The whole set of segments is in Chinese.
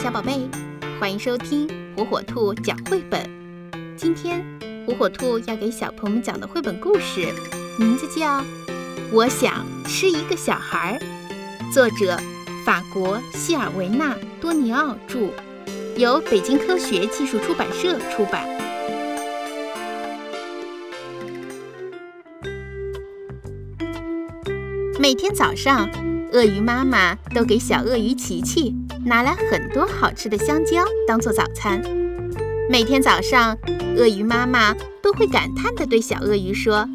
小宝贝，欢迎收听火火兔讲绘本。今天火火兔要给小朋友们讲的绘本故事，名字叫《我想吃一个小孩儿》，作者法国希尔维纳·多尼奥著，由北京科学技术出版社出版。每天早上，鳄鱼妈妈都给小鳄鱼琪琪。拿来很多好吃的香蕉当做早餐。每天早上，鳄鱼妈妈都会感叹地对小鳄鱼说：“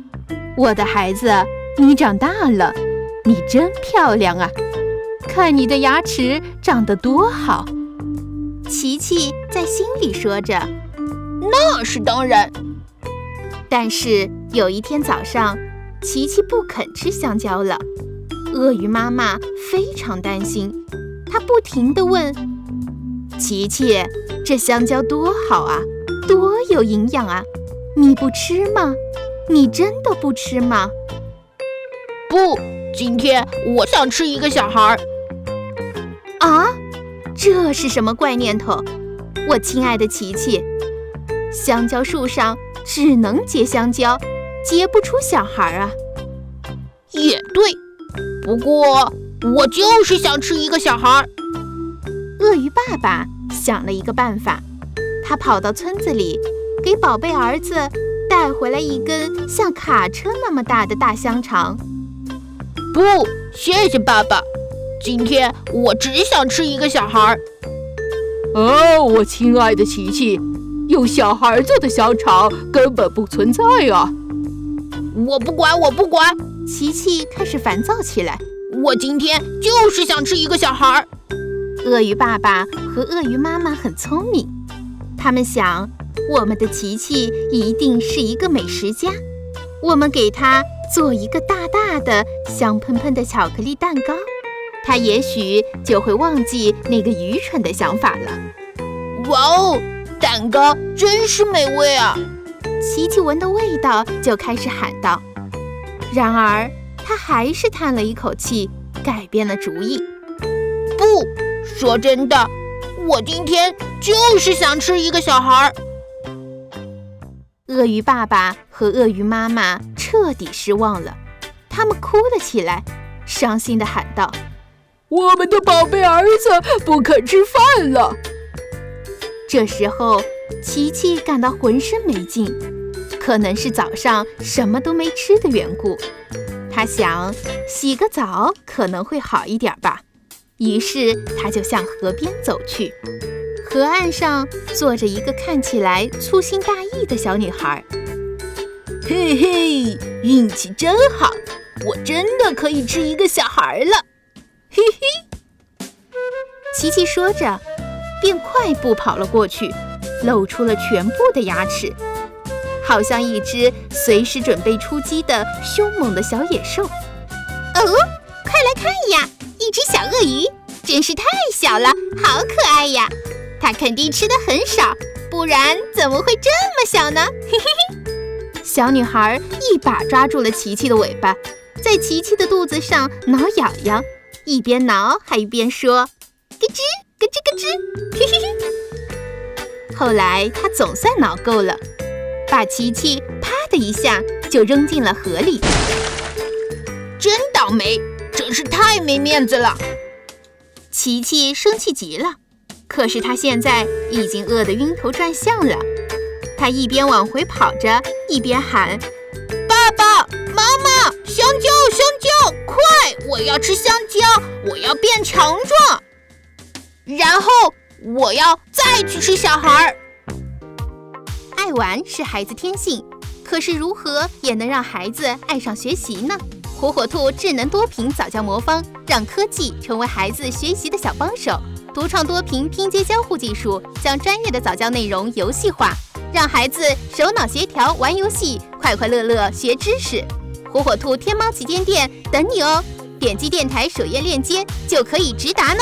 我的孩子，你长大了，你真漂亮啊！看你的牙齿长得多好。”琪琪在心里说着：“那是当然。”但是有一天早上，琪琪不肯吃香蕉了，鳄鱼妈妈非常担心。他不停地问：“琪琪，这香蕉多好啊，多有营养啊！你不吃吗？你真的不吃吗？”“不，今天我想吃一个小孩儿。”“啊，这是什么怪念头？我亲爱的琪琪，香蕉树上只能结香蕉，结不出小孩儿啊。”“也对，不过……”我就是想吃一个小孩儿。鳄鱼爸爸想了一个办法，他跑到村子里，给宝贝儿子带回来一根像卡车那么大的大香肠。不，谢谢爸爸，今天我只想吃一个小孩儿。哦，我亲爱的琪琪，用小孩做的香肠根本不存在啊！我不管，我不管！琪琪开始烦躁起来。我今天就是想吃一个小孩儿。鳄鱼爸爸和鳄鱼妈妈很聪明，他们想，我们的琪琪一定是一个美食家，我们给他做一个大大的、香喷喷的巧克力蛋糕，他也许就会忘记那个愚蠢的想法了。哇哦，蛋糕真是美味啊！琪琪闻到味道就开始喊道。然而。他还是叹了一口气，改变了主意。不说真的，我今天就是想吃一个小孩儿。鳄鱼爸爸和鳄鱼妈妈彻底失望了，他们哭了起来，伤心地喊道：“我们的宝贝儿子不肯吃饭了。”这时候，琪琪感到浑身没劲，可能是早上什么都没吃的缘故。他想洗个澡可能会好一点吧，于是他就向河边走去。河岸上坐着一个看起来粗心大意的小女孩。嘿嘿，运气真好，我真的可以吃一个小孩了。嘿嘿，琪琪说着，便快步跑了过去，露出了全部的牙齿。好像一只随时准备出击的凶猛的小野兽。哦，快来看呀，一只小鳄鱼，真是太小了，好可爱呀！它肯定吃的很少，不然怎么会这么小呢？嘿嘿嘿！小女孩一把抓住了琪琪的尾巴，在琪琪的肚子上挠痒痒，一边挠还一边说：“咯吱咯吱咯吱，嘿嘿嘿。”后来她总算挠够了。把琪琪啪的一下就扔进了河里，真倒霉，真是太没面子了。琪琪生气极了，可是他现在已经饿得晕头转向了。他一边往回跑着，一边喊：“爸爸妈妈，香蕉，香蕉，快！我要吃香蕉，我要变强壮，然后我要再去吃小孩儿。”爱玩是孩子天性，可是如何也能让孩子爱上学习呢？火火兔智能多屏早教魔方，让科技成为孩子学习的小帮手。独创多屏拼接交互技术，将专业的早教内容游戏化，让孩子手脑协调玩游戏，快快乐乐学知识。火火兔天猫旗舰店等你哦！点击电台首页链接就可以直达呢。